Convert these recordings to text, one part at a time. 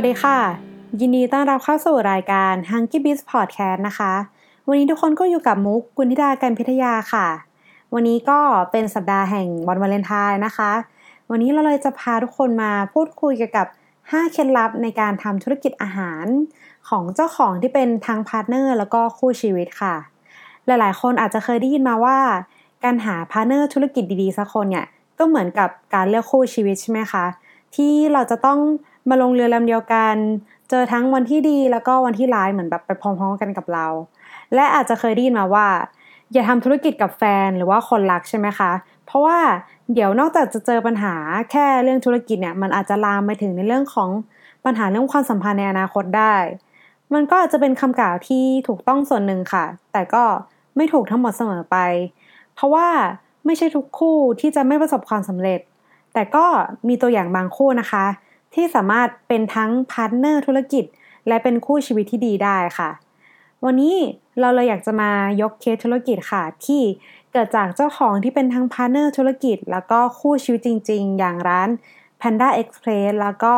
วัสดีค่ะ ยินดีต้อนรับเข้าสู่รายการ h u n k y Biz Podcast นะคะ วันนี้ทุกคนก็อยู่กับมุกกุลธิดาการพิทยาค่ะ วันนี้ก็เป็นสัปดาห์แห่งวันวาเลนไทน์นะคะ วันนี้เราเลยจะพาทุกคนมาพูดคุยเกี่ยวกับ 5 เคล็ดลับในการทำธุรกิจอาหารของเจ้าของที่เป็นทั้ง partner แล้วก็คู่ชีวิตค่ะ หลายๆ คนอาจจะเคยได้ยินมาว่า การหา partner ธุรกิจดีๆสักคนเนี่ยก็เหมือนกับการเลือกคู่ชีวิตใช่ไหมคะที่เราจะต้อง มาลงเรือลำเดียวกัน เจอทั้งวันที่ดีแล้วก็วันที่ร้ายเหมือนแบบไปพร้อมๆกันกับเรา และอาจจะเคยได้ยินมาว่า อย่าทำธุรกิจกับแฟนหรือว่าคนรักใช่ไหมคะ เพราะว่าเดี๋ยวนอกจากจะเจอปัญหาแค่เรื่องธุรกิจเนี่ยมันอาจจะลามไปถึงในเรื่องของปัญหาเรื่องความสัมพันธ์ในอนาคตได้ มันก็อาจจะเป็นคำกล่าวที่ถูกต้องส่วนหนึ่งค่ะ แต่ก็ไม่ถูกทั้งหมดเสมอไป เพราะว่าไม่ใช่ทุกคู่ที่จะไม่ประสบความสำเร็จ แต่ก็มีตัวอย่างบางคู่นะคะ ที่สามารถเป็นทั้ง partner ธุรกิจ และเป็นคู่ชีวิตที่ดีได้ค่ะ วันนี้เราเลยอยากจะมายกเคสธุรกิจค่ะ ที่เกิดจากเจ้าของที่เป็นทั้ง partner ธุรกิจ แล้วก็คู่ชีวิตจริง ๆ อย่างร้าน Panda Express แล้วก็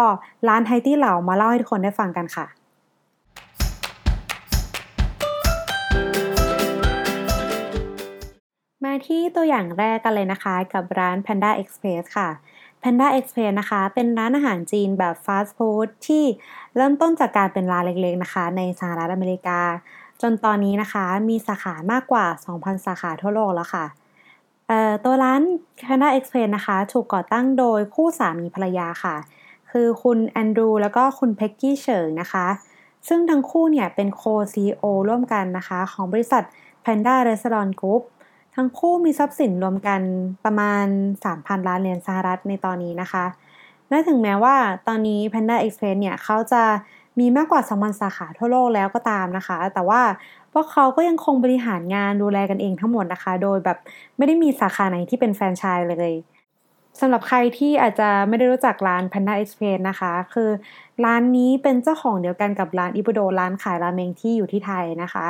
ร้านไทตี้เหล่ามาเล่าให้ทุกคนได้ฟังกันค่ะมาที่ตัวอย่างแรกกันเลยนะคะกับร้าน Panda Express ค่ะ Panda Express นะคะ เป็นร้านอาหารจีนแบบฟาสต์ฟู้ดที่เริ่มต้นจากการเป็นร้านเล็กๆนะคะ ในสหรัฐอเมริกา จนตอนนี้นะคะมีสาขามากกว่า 2,000 สาขาทั่วโลกแล้วค่ะตัวร้าน Panda Express นะคะ ถูกก่อตั้งโดยคู่สามีภรรยาค่ะ คือคุณแอนดรูแล้วก็คุณเพ็กกี้เฉิงนะคะ ซึ่งทั้งคู่เนี่ยเป็นโคซีโอร่วมกันนะคะ ของบริษัท Panda Restaurant Group ทั้งคู่มีทรัพย์สินรวมกันประมาณ 3,000 ล้านเหรียญสหรัฐในตอนนี้นะคะ และถึงแม้ว่าตอนนี้ Panda Express เนี่ยเขาจะมีมากกว่า 2,000 สาขาทั่วโลกแล้วก็ตามนะคะ แต่ว่าพวกเขาก็ยังคงบริหารงานดูแลกันเองทั้งหมดนะคะ โดยแบบไม่ได้มีสาขาไหนที่เป็นแฟรนไชส์เลยสำหรับใครที่อาจจะไม่ได้รู้จักร้าน Panda Express นะคะ คือร้านนี้เป็นเจ้าของเดียวกันกับร้านอิบุโดร้านขายราเมงที่อยู่ที่ไทยนะคะ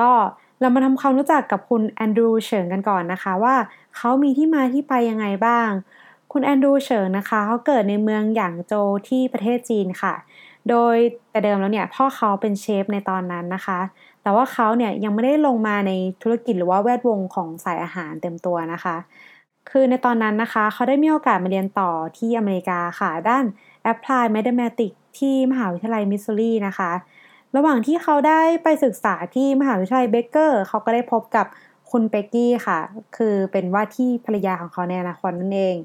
ก็ เรามาทำความรู้จักกับคุณแอนดรูเฉิงกันก่อนนะคะว่าเขามีที่มาที่ไปยังไงบ้าง คุณแอนดรูเฉิงนะคะเขาเกิดในเมืองหยางโจวที่ประเทศจีนค่ะ โดยแต่เดิมแล้วเนี่ยพ่อเขาเป็นเชฟในตอนนั้นนะคะ แต่ว่าเขาเนี่ยยังไม่ได้ลงมาในธุรกิจหรือว่าแวดวงของสายอาหารเต็มตัวนะคะ คือในตอนนั้นนะคะเขาได้มีโอกาสมาเรียนต่อที่อเมริกาค่ะด้าน Applied Mathematics ที่มหาวิทยาลัยมิสซูรีนะคะ ระหว่างที่เขาได้ไปศึกษาที่มหาวิทยาลัยเบเกอร์เขาก็ได้พบกับคุณเบกกี้ค่ะ คือเป็นว่าที่ภรรยาของเขาในอนาคตนั่นเอง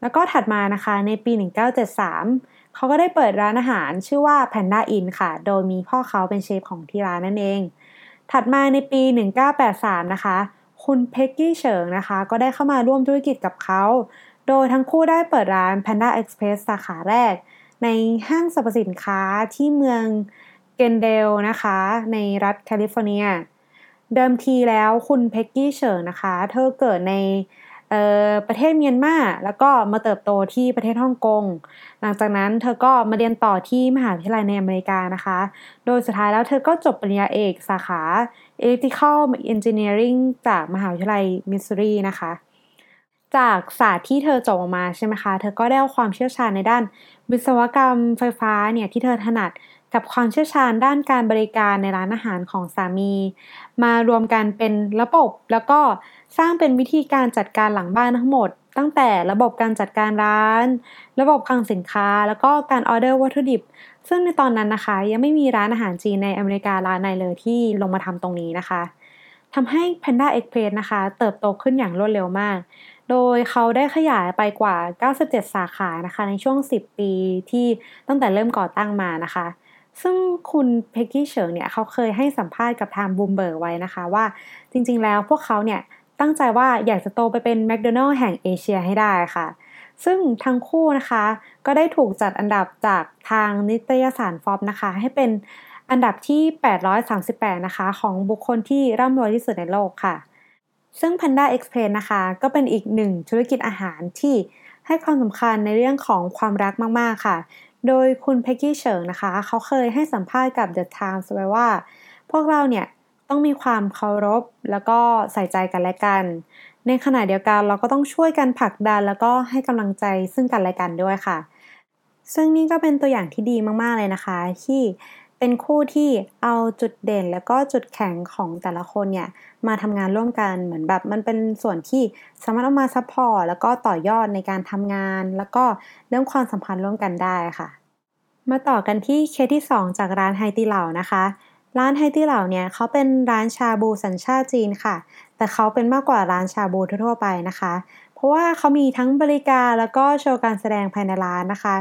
แล้วก็ถัดมานะคะในปี 1973 เขาก็ได้เปิดร้านอาหารชื่อว่า Panda Inn ค่ะ โดยมีพ่อเขาเป็นเชฟของที่ร้านนั่นเอง ถัดมาในปี 1983 นะคะ คุณเพ็กกี้เฉิงนะคะ ก็ได้เข้ามาร่วมธุรกิจกับเขา โดยทั้งคู่ได้เปิดร้าน Panda Express สาขาแรก ในห้างสรรพสินค้าที่เมือง เกนเดลนะคะ ในรัฐแคลิฟอร์เนีย เดิมทีแล้วคุณเพ็กกี้เฉิงนะคะ เธอเกิดในประเทศเมียนมาแล้วก็มาเติบโตที่ประเทศฮ่องกง หลังจากนั้นเธอก็มาเรียนต่อที่มหาวิทยาลัยในอเมริกานะคะ โดยสุดท้ายแล้วเธอก็จบปริญญาเอกสาขา Electrical Engineering จากมหาวิทยาลัยมิสซูรีนะคะ จากศาสตร์ที่เธอจบออกมาใช่ไหมคะ เธอก็ได้ความเชี่ยวชาญในด้านวิศวกรรมไฟฟ้าเนี่ยที่เธอถนัด กับความเชี่ยวชาญด้านการบริการในร้านอาหารของสามี มารวมกันเป็นระบบ แล้วก็สร้างเป็นวิธีการจัดการหลังบ้านทั้งหมด ตั้งแต่ระบบการจัดการร้าน ระบบคลังสินค้า แล้วก็การออเดอร์วัตถุดิบ ซึ่งในตอนนั้นนะคะ ยังไม่มีร้านอาหารจีนในอเมริการ้านไหนเลยที่ลงมาทำตรงนี้นะคะทำให้ Panda Express นะคะ เติบโตขึ้นอย่างรวดเร็วมาก โดยเขาได้ขยายไปกว่า 97 สาขานะคะ ในช่วง 10 ปีที่ตั้งแต่เริ่มก่อตั้งมานะคะ ซึ่งคุณเพ็กกี้เฉิงเนี่ยเขาเคยให้สัมภาษณ์กับทางบูมเบิร์ไว้นะคะว่าจริงๆแล้วพวกเขาเนี่ยตั้งใจว่าอยากจะโตไปเป็นแมคโดนัลล์แห่งเอเชียให้ได้ค่ะ ซึ่งทั้งคู่นะคะ ก็ได้ถูกจัดอันดับจากทางนิตยสารฟอบนะคะ ให้เป็นอันดับที่ 838 นะคะ ของบุคคลที่ร่ำรวยที่สุดในโลกค่ะ ซึ่ง Panda Express นะคะ ก็เป็นอีกหนึ่งธุรกิจอาหารที่ให้ความสำคัญในเรื่องของความรักมาก ๆ ค่ะ โดยคุณเพ็กกี้เฉิงนะคะ เขาเคยให้สัมภาษณ์กับ The Times ไว้ว่า พวกเราเนี่ยต้องมีความเคารพแล้วก็ใส่ใจกันและกัน ในขณะเดียวกันเราก็ต้องช่วยกันผลักดัน แล้วก็ให้กำลังใจซึ่งกันและกันด้วยค่ะ ซึ่งนี่ก็เป็นตัวอย่างที่ดีมากๆเลยนะคะ ที่ เป็นคู่ที่เอาจุดเด่นแล้วก็จุดแข็งของแต่ละคนเนี่ยมาทำงานร่วมกันเหมือนแบบมันเป็นส่วนที่สามารถเอามา support แล้วก็ต่อยอดในการทำงาน แล้วก็เรื่องความสัมพันธ์ร่วมกันได้ค่ะ มาต่อกันที่เคสที่ 2 จากร้านไหตี่เลานะคะ ร้านไฮตีเหล่าเนี่ยเขาเป็นร้านชาบูสัญชาติจีนค่ะ แต่เขาเป็นมากกว่าร้านชาบูทั่วไปนะคะ เพราะว่าเขามีทั้งบริการแล้วก็โชว์การแสดงภายในร้านนะคะ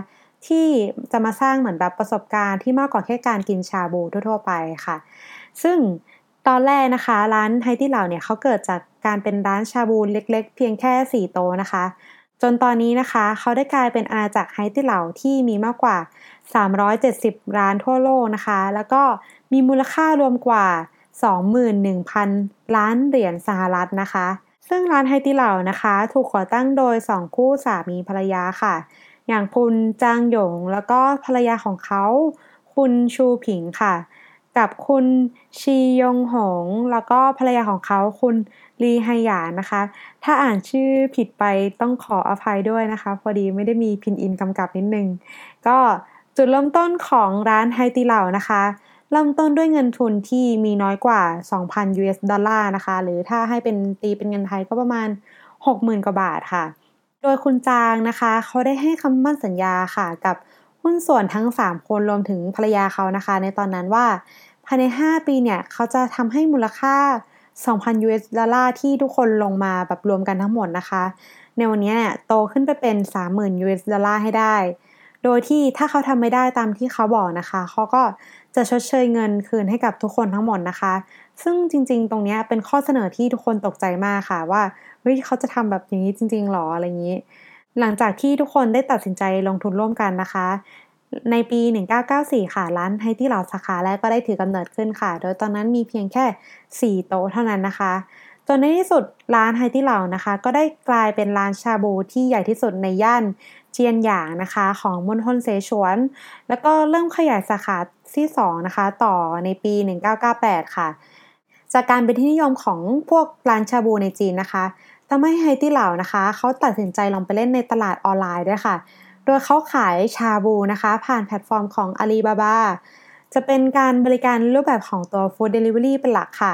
ที่จะมาสร้างเหมือนแบบประสบการณ์ที่มากกว่าแค่การกินชาบูทั่วๆไปค่ะ ซึ่งตอนแรกนะคะ ร้านไฮตี้เหล่าเนี่ยเขาเกิดจากการเป็นร้านชาบูเล็ก ๆ เพียงแค่ 4 โตนะคะ จนตอนนี้นะคะ เขาได้กลายเป็นอาณาจักรไฮตี้เหล่าที่มีมากกว่า 370 ร้านทั่วโลกนะคะ แล้วก็มีมูลค่ารวมกว่า 21,000 ล้านเหรียญสหรัฐนะคะ ซึ่งร้านไฮตี้เหล่านะคะ ถูกก่อตั้งโดย 2 คู่สามีภรรยาค่ะ อย่างคุณจางหยง แล้วก็ภรรยาของเขา คุณชูผิงค่ะ กับคุณชียงหง แล้วก็ภรรยาของเขาคุณลีไฮหยานะคะ ถ้าอ่านชื่อผิดไปต้องขออภัยด้วยนะคะ พอดีไม่ได้มีพินอินกำกับนิดนึง ก็จุดเริ่มต้นของร้านไฮตีเหล่านะคะเริ่มต้นด้วยเงินทุนที่มีน้อยกว่า 2,000 US ดอลลาร์นะคะ หรือถ้าให้เป็นตีเป็นเงินไทยก็ประมาณ 60,000 กว่าบาทค่ะ โดยคุณจางนะคะ เขาได้ให้คำมั่นสัญญาค่ะ กับหุ้นส่วนทั้ง 3 คนรวมถึงภรรยาเขานะคะ ในตอนนั้นว่าภายใน 5 ปีเนี่ย เขาจะทำให้มูลค่า 2,000 US ดอลลาร์ที่ทุกคนลงมาแบบรวมกันทั้งหมดนะคะ ในวันนี้เนี่ยโตขึ้นไปเป็น 30,000 US ดอลลาร์ให้ได้ โดยที่ถ้าเขาทำไม่ได้ตามที่เขาบอกนะคะ เขาก็จะชดเชยเงินคืนให้กับทุกคนทั้งหมดนะคะ ซึ่งจริงๆ ตรงนี้เป็นข้อเสนอที่ทุกคนตกใจมากค่ะว่า เฮ้ยเขาจะทำแบบอย่างนี้จริงๆหรออะไรอย่างนี้ หลังจากที่ทุกคนได้ตัดสินใจลงทุนร่วมกันนะคะ ในปี 1994 ค่ะ ร้านไฮที่เหล่าสาขาแรกก็ได้ถือกำเนิดขึ้นค่ะ โดยตอนนั้นมีเพียงแค่ 4 โต๊ะเท่านั้นนะคะจนในที่สุดร้านไฮที่เหล่านะคะ ก็ได้กลายเป็นร้านชาบูที่ใหญ่ที่สุดในย่านเจียนหยางนะคะของมณฑลเสฉวน แล้วก็เริ่มขยายสาขาที่ 2 นะคะ ต่อในปี 1998 ค่ะ จากการเป็นที่นิยมของพวกร้านชาบูในจีนนะคะ ทำให้ไฮตี้เหล่านะคะ เขาตัดสินใจลองไปเล่นในตลาดออนไลน์ด้วยค่ะ โดยเขาขายชาบูนะคะ ผ่านแพลตฟอร์มของ Alibaba จะเป็นการบริการรูปแบบของตัว Food Delivery เป็นหลักค่ะ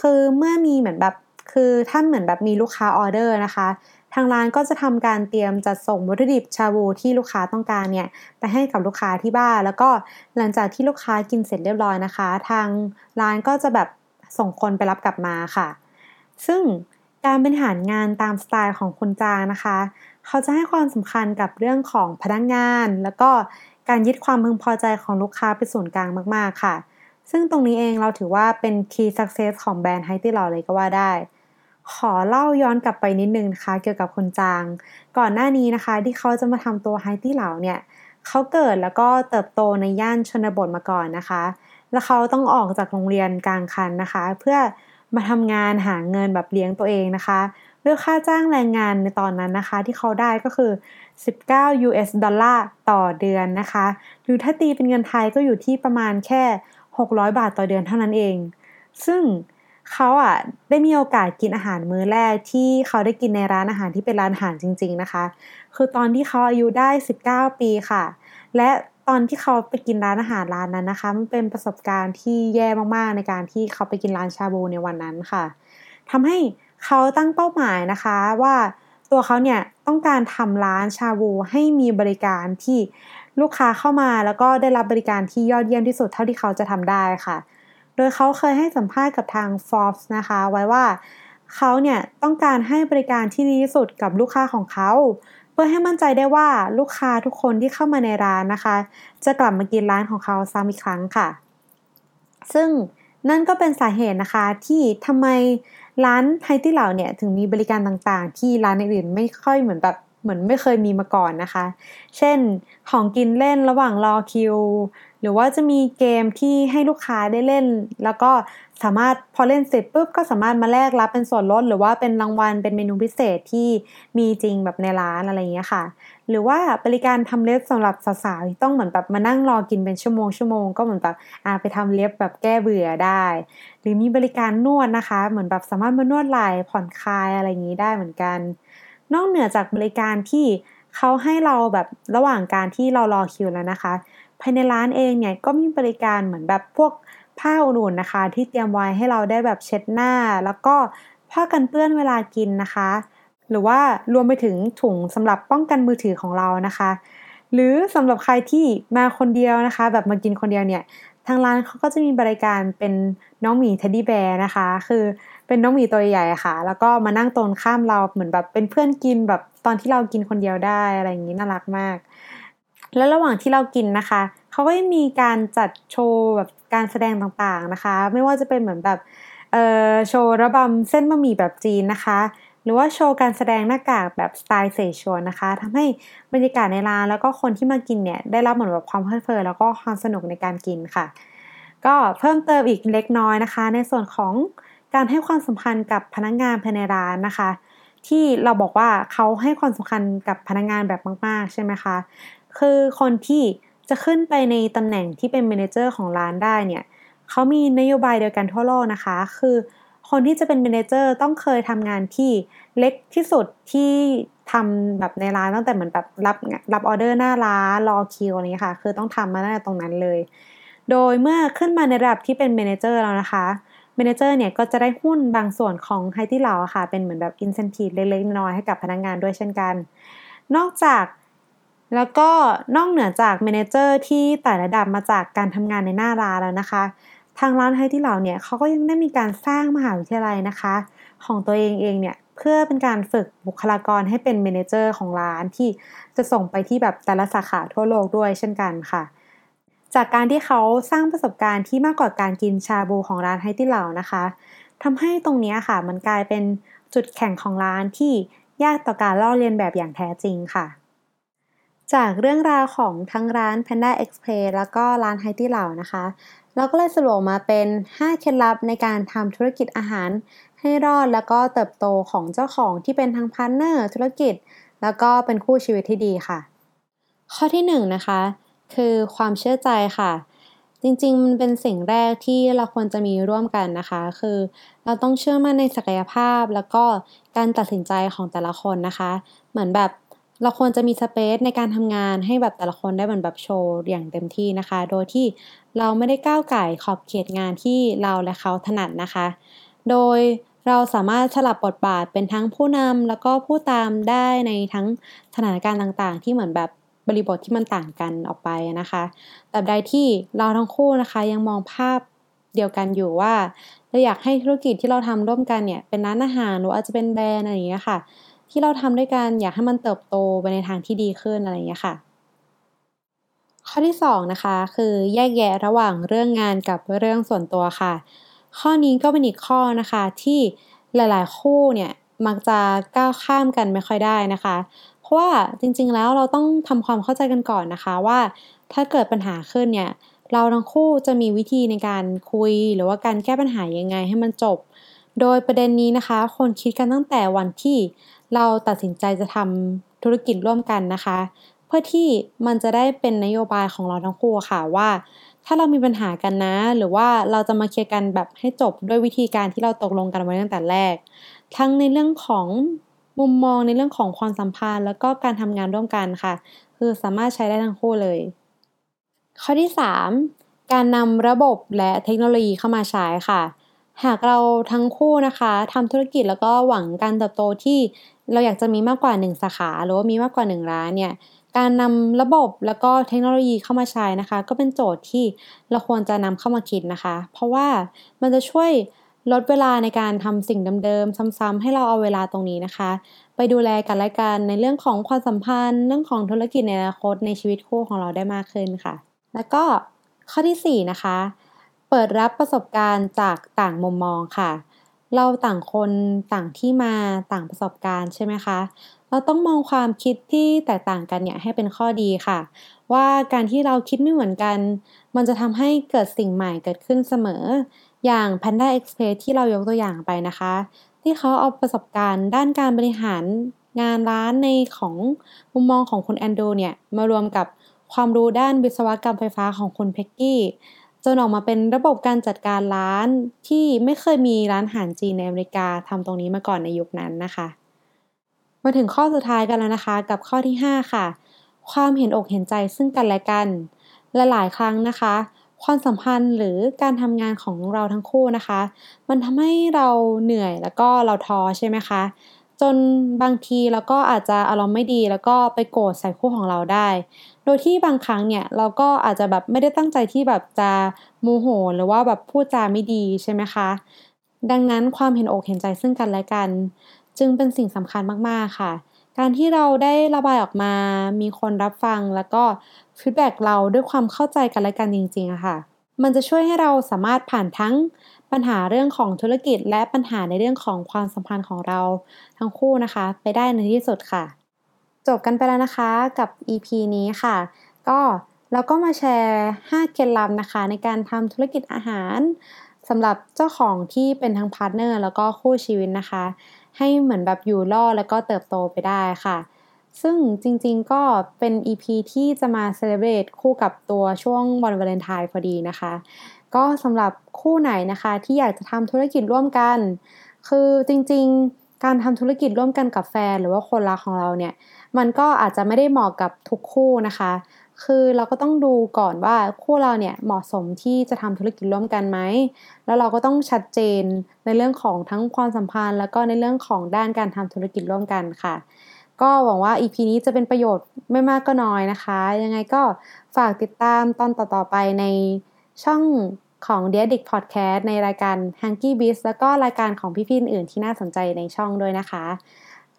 คือเมื่อมีเหมือนแบบคือถ้าเหมือนแบบมีลูกค้าออเดอร์นะคะ ทางร้านก็จะทำการเตรียมจัดส่งวัตถุดิบชาบูที่ลูกค้าต้องการเนี่ยไปให้กับลูกค้าที่บ้าน แล้วก็หลังจากที่ลูกค้ากินเสร็จเรียบร้อยนะคะ ทางร้านก็จะแบบส่งคนไปรับกลับมาค่ะ ซึ่ง การบริหารงานตามสไตล์ของคุณจางนะคะ เขาจะให้ความสำคัญกับเรื่องของพนักงงาน แล้วก็การยึดความพึงพอใจของลูกค้าเป็นศูนย์กลางมาก ๆ ค่ะ ซึ่งตรงนี้เองเราถือว่าเป็น key success ของแบรนด์ไฮตี้หล่อเลยก็ว่าได้ ขอเล่าย้อนกลับไปนิดนึงนะคะ เกี่ยวกับคุณจาง ก่อนหน้านี้นะคะที่เขาจะมาทำตัวไฮตี้เหล่าเนี่ยเขาเกิดแล้วก็เติบโตในย่านชนบทมาก่อนนะคะ แล้วเขาต้องออกจากโรงเรียนกลางคันนะคะ เพื่อ มาทำงานหาเงินแบบเลี้ยงตัวเองนะคะด้วยค่าจ้างแรงงานในตอนนั้นนะคะ ที่เขาได้ก็คือ 19 US ดอลลาร์ต่อเดือนนะคะ หรือถ้าตีเป็นเงินไทยก็อยู่ที่ประมาณแค่ 600 บาทต่อเดือนเท่านั้นเอง ซึ่งเขาอะได้มีโอกาสกินอาหารมื้อแรกที่เขาได้กินในร้านอาหารที่เป็นร้านอาหารจริง ๆนะคะ คือตอนที่เขาอายุได้ 19 ปีค่ะ และ ตอนที่เขาไปกินร้านอาหารร้านนั้นนะคะ มันเป็นประสบการณ์ที่แย่มากๆในการที่เขาไปกินร้านชาบูในวันนั้นค่ะทำให้เขาตั้งเป้าหมายนะคะว่าตัวเขาเนี่ยต้องการทำร้านชาบูให้มีบริการที่ลูกค้าเข้ามาแล้วก็ได้รับบริการที่ยอดเยี่ยมที่สุดเท่าที่เขาจะทำได้ค่ะ โดยเขาเคยให้สัมภาษณ์กับทาง Forbes นะคะ ไว้ว่าเขาเนี่ยต้องการให้บริการที่ดีที่สุดกับลูกค้าของเขา พื่อให้มั่นใจได้ว่าลูกค้าทุกคนที่เข้ามาในร้านนะคะ จะกลับมากินร้านของเขาซ้ำอีกครั้งค่ะ ซึ่งนั่นก็เป็นสาเหตุนะคะที่ทำไมร้านไฮตี้เหล่าเนี่ยถึงมีบริการต่างๆ ที่ร้านอื่นไม่ค่อยเหมือนแบบเหมือนไม่เคยมีมาก่อนนะคะ เช่นของกินเล่นระหว่างรอคิว หรือว่าจะมีเกมที่ให้ลูกค้าได้เล่น แล้วก็ สามารถพอเล่นเสร็จปุ๊บก็สามารถมาแลกรับเป็นส่วนลดหรือว่าเป็นรางวัลเป็นเมนูพิเศษที่มีจริงแบบในร้านอะไรอย่างเงี้ยค่ะ หรือว่าบริการทำเล็บสำหรับสาวๆที่ต้องเหมือนแบบมานั่งรอกินเป็นชั่วโมงชั่วโมงก็เหมือนแบบอาไปทำเล็บแบบแก้เบื่อได้ หรือมีบริการนวดนะคะ เหมือนแบบสามารถมานวดไหล่ผ่อนคลายอะไรอย่างนี้ได้เหมือนกัน นอกเหนือจากบริการที่เขาให้เราแบบระหว่างการที่เรารอคิวแล้วนะคะ ภายในร้านเองเนี่ยก็มีบริการเหมือนแบบพวก ผ้าอุ่นๆนะคะ ที่เตรียมไว้ให้เราได้แบบเช็ดหน้า แล้วก็ผ้ากันเปื้อนเวลากินนะคะ หรือว่ารวมไปถึงถุงสำหรับป้องกันมือถือของเรานะคะ หรือสำหรับใครที่มาคนเดียวนะคะ แบบมากินคนเดียวเนี่ยทางร้านเขาก็จะมีบริการเป็นน้องหมีเทดดี้แบร์นะคะ คือเป็นน้องหมีตัวใหญ่ค่ะ แล้วก็มานั่งตรงข้ามเราเหมือนแบบเป็นเพื่อนกินแบบตอนที่เรากินคนเดียวได้อะไรอย่างนี้น่ารักมาก แล้วระหว่างที่เรากินนะคะเขาก็มีการจัดโชว์แบบการแสดงต่างๆนะคะ ไม่ว่าจะเป็นเหมือนแบบเอ่อโชว์ระบำเส้นบะหมี่แบบจีนนะคะ หรือว่าโชว์การแสดงหน้ากากแบบสไตล์เสฉวนนะคะทำให้บรรยากาศในร้านแล้วก็คนที่มากินเนี่ยได้รับเหมือนแบบความเพลิดเพลินแล้วก็ความสนุกในการกินค่ะ ก็เพิ่มเติมอีกเล็กน้อยนะคะ ในส่วนของการให้ความสำคัญกับพนักงานภายในร้านนะคะ ที่เราบอกว่าเขาให้ความสำคัญกับพนักงานแบบมาก ๆ ใช่ไหมคะ คือคนที่จะขึ้นไปในตำแหน่งที่เป็นเมนเจอร์ของร้านได้เนี่ยเขามีนโยบายเดียวกันทั่วโลกนะคะ คือคนที่จะเป็นเมนเจอร์ต้องเคยทำงานที่เล็กที่สุดที่ทำแบบในร้านตั้งแต่เหมือนแบบรับรับออเดอร์หน้าร้านรอคิวอะไรเงี้ยค่ะ คือต้องทำมาตั้งแต่ตรงนั้นเลย โดยเมื่อขึ้นมาในระดับที่เป็นเมนเจอร์แล้วนะคะเมนเจอร์เนี่ยก็จะได้หุ้นบางส่วนของไฮที่เราค่ะ เป็นเหมือนแบบอินเซนティブเล็กๆน้อยๆให้กับพนักงงานด้วยเช่นกัน นอกจาก แล้วก็นอกเหนือจาก manager ที่แต่ละระดับมาจากการทำงานในหน้าร้านแล้วนะคะ ทางร้าน Haidilao เนี่ยเขาก็ยังได้มีการสร้างมหาวิทยาลัยนะคะ ของตัวเองเองเนี่ยเพื่อเป็นการฝึกบุคลากรให้เป็น manager ของร้านที่จะส่งไปที่แบบแต่ละสาขาทั่วโลกด้วยเช่นกันค่ะ จากการที่เขาสร้างประสบการณ์ที่มากกว่าการกินชาบูของร้าน Haidilao นะคะทำให้ตรงนี้ค่ะมันกลายเป็นจุดแข็งของร้านที่ยากต่อการลอกเลียนแบบอย่างแท้จริงค่ะ จากเรื่องราวของทั้งร้าน Panda Express แล้วก็ร้าน Haidilao นะคะ เราก็เลยสรุปมาเป็น 5 เคล็ดลับในการทำธุรกิจอาหาร ให้รอดแล้วก็เติบโตของเจ้าของที่เป็นทั้ง partner ธุรกิจ แล้วก็เป็นคู่ชีวิตที่ดีค่ะ ข้อที่1นะคะ คือความเชื่อใจค่ะ จริงๆ มันเป็นสิ่งแรกที่เราควรจะมีร่วมกันนะคะ คือเราต้องเชื่อมั่นในศักยภาพแล้วก็การตัดสินใจของแต่ละคนนะคะ เหมือนแบบ เราควรจะมีสเปซในการทำงานให้แบบแต่ละคนได้เหมือนแบบโชว์อย่างเต็มที่นะคะ โดยที่เราไม่ได้ก้าวไก่ขอบเขตงานที่เราและเขาถนัดนะคะ โดยเราสามารถสลับบทบาทเป็นทั้งผู้นำแล้วก็ผู้ตามได้ในทั้งสถานการณ์ต่างๆ ที่เหมือนแบบบริบทที่มันต่างกันออกไปนะคะแต่ใดที่เราทั้งคู่นะคะยังมองภาพเดียวกันอยู่ว่า เราอยากให้ธุรกิจที่เราทำร่วมกันเนี่ยเป็นร้านอาหารหรืออาจจะเป็นแบรนด์อะไรอย่างเงี้ยค่ะ ที่เราทำด้วยกันอยากให้มันเติบโตไปในทางที่ดีขึ้นอะไรอย่างเงี้ยค่ะ ข้อที่2นะคะคือแยกแยะระหว่างเรื่องงานกับเรื่องส่วนตัวค่ะ ข้อนี้ก็เป็นอีกข้อนะคะที่หลาย ๆ คู่เนี่ยมักจะก้าวข้ามกันไม่ค่อยได้นะคะ เพราะว่าจริง ๆ แล้วเราต้องทำความเข้าใจกันก่อนนะคะว่า ถ้าเกิดปัญหาขึ้นเนี่ยเราทั้งคู่จะมีวิธีในการคุยหรือว่าการแก้ปัญหายังไงให้มันจบ โดยประเด็นนี้นะคะ คนคิดกันตั้งแต่วันที่ เราตัดสินใจจะทำธุรกิจร่วมกันนะคะ เพื่อที่มันจะได้เป็นนโยบายของเราทั้งคู่ค่ะว่า ถ้าเรามีปัญหากันนะ หรือว่าเราจะมาเคลียร์กันแบบให้จบด้วยวิธีการที่เราตกลงกันไว้ตั้งแต่แรก ทั้งในเรื่องของมุมมองในเรื่องของความสัมพันธ์ แล้วก็การทำงานร่วมกันค่ะ คือสามารถใช้ได้ทั้งคู่เลย ข้อที่ 3 การนำระบบและเทคโนโลยีเข้ามาใช้ค่ะหากเราทั้งคู่นะคะทำธุรกิจแล้วก็หวังการเติบโตที่ เราอยากจะมีมากกว่า 1 สาขาหรือว่ามีมากกว่า 1 ร้านเนี่ยการนำระบบแล้วก็เทคโนโลยีเข้ามาใช้นะคะ ก็เป็นโจทย์ที่เราควรจะนำเข้ามาคิดนะคะ เพราะว่ามันจะช่วยลดเวลาในการทำสิ่งเดิมๆซ้ำๆให้เราเอาเวลาตรงนี้นะคะ ไปดูแลกันและกันในเรื่องของความสัมพันธ์ เรื่องของธุรกิจในอนาคตในชีวิตคู่ของเราได้มากขึ้นค่ะ แล้วก็ข้อที่ 4 นะคะ เปิดรับประสบการณ์จากต่างมุมมองค่ะ เราต่างคนต่างที่มาต่างประสบการณ์ใช่ไหมคะ เราต้องมองความคิดที่แตกต่างกันเนี่ยให้เป็นข้อดีค่ะ ว่าการที่เราคิดไม่เหมือนกัน มันจะทำให้เกิดสิ่งใหม่เกิดขึ้นเสมอ อย่าง Panda Express ที่เรายกตัวอย่างไปนะคะ ที่เขาเอาประสบการณ์ด้านการบริหารงานร้านในของมุมมองของคุณแอนโดเนี่ยมารวมกับความรู้ด้านวิศวกรรมไฟฟ้าของคุณเพ็กกี้ นออกมาเป็นระบบการจัดการร้านที่ไม่เคยมีร้านอาหารจีนในอเมริกาทำตรงนี้มาก่อนในยุคนั้นนะคะ มาถึงข้อสุดท้ายกันแล้วนะคะ กับข้อที่ 5 ค่ะ ความเห็นอกเห็นใจซึ่งกันและกัน และหลายครั้งนะคะ ความสัมพันธ์หรือการทำงานของเราทั้งคู่นะคะ มันทำให้เราเหนื่อยแล้วก็เราท้อใช่ไหมคะ จนบางทีเราก็อาจจะอารมณ์ไม่ดี แล้วก็ไปโกรธใส่คู่ของเราได้ โดยที่บางครั้งเนี่ยเราก็อาจจะแบบไม่ได้ตั้งใจที่แบบจะโมโห หรือว่าแบบพูดจาไม่ดีใช่ไหมคะ ดังนั้นความเห็นอกเห็นใจซึ่งกันและกัน จึงเป็นสิ่งสำคัญมากๆค่ะ การที่เราได้ระบายออกมา มีคนรับฟังแล้วก็ feedback เราด้วยความเข้าใจกันและกันจริงๆอะค่ะ มันจะช่วยให้เราสามารถผ่านทั้ง ปัญหาเรื่องของธุรกิจและปัญหาในเรื่องของความสัมพันธ์ของเราทั้งคู่นะคะ ไปได้ในที่สุดค่ะ จบกันไปแล้วนะคะกับ EP นี้ค่ะ ก็เราก็มาแชร์ 5 เคล็ดลับนะคะ ในการทำธุรกิจอาหารสำหรับเจ้าของที่เป็นทั้ง partner แล้วก็คู่ชีวิตนะคะ ให้เหมือนแบบอยู่รอดแล้วก็เติบโตไปได้ค่ะ ซึ่งจริงๆก็เป็น EP ที่จะมา celebrate คู่กับตัวช่วงวันวาเลนไทน์พอดีนะคะ ก็สำหรับคู่ไหนนะคะที่อยากจะทำธุรกิจร่วมกัน คือจริงๆ การทำธุรกิจร่วมกันกับแฟน หรือว่าคนรักของเราเนี่ย มันก็อาจจะไม่ได้เหมาะกับทุกคู่นะคะ คือเราก็ต้องดูก่อนว่าคู่เราเนี่ยเหมาะสมที่จะทำธุรกิจร่วมกันไหม แล้วเราก็ต้องชัดเจนในเรื่องของทั้งความสัมพันธ์ แล้วก็ในเรื่องของด้านการทำธุรกิจร่วมกันค่ะก็หวังว่า EP นี้จะเป็นประโยชน์ไม่มากก็น้อยนะคะ ยังไงก็ฝากติดตามตอนต่อๆไปใน ช่องของ d e a d i c Podcast ในรายการ Hanky b e a s แล้วก็รายการของพี่ๆอื่นที่น่าสนใจในช่องด้วยนะคะ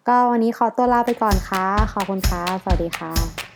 ก็วันนี้ขอตัวลาไปก่อนค่ะ ขอบคุณค่ะ สวัสดีค่ะ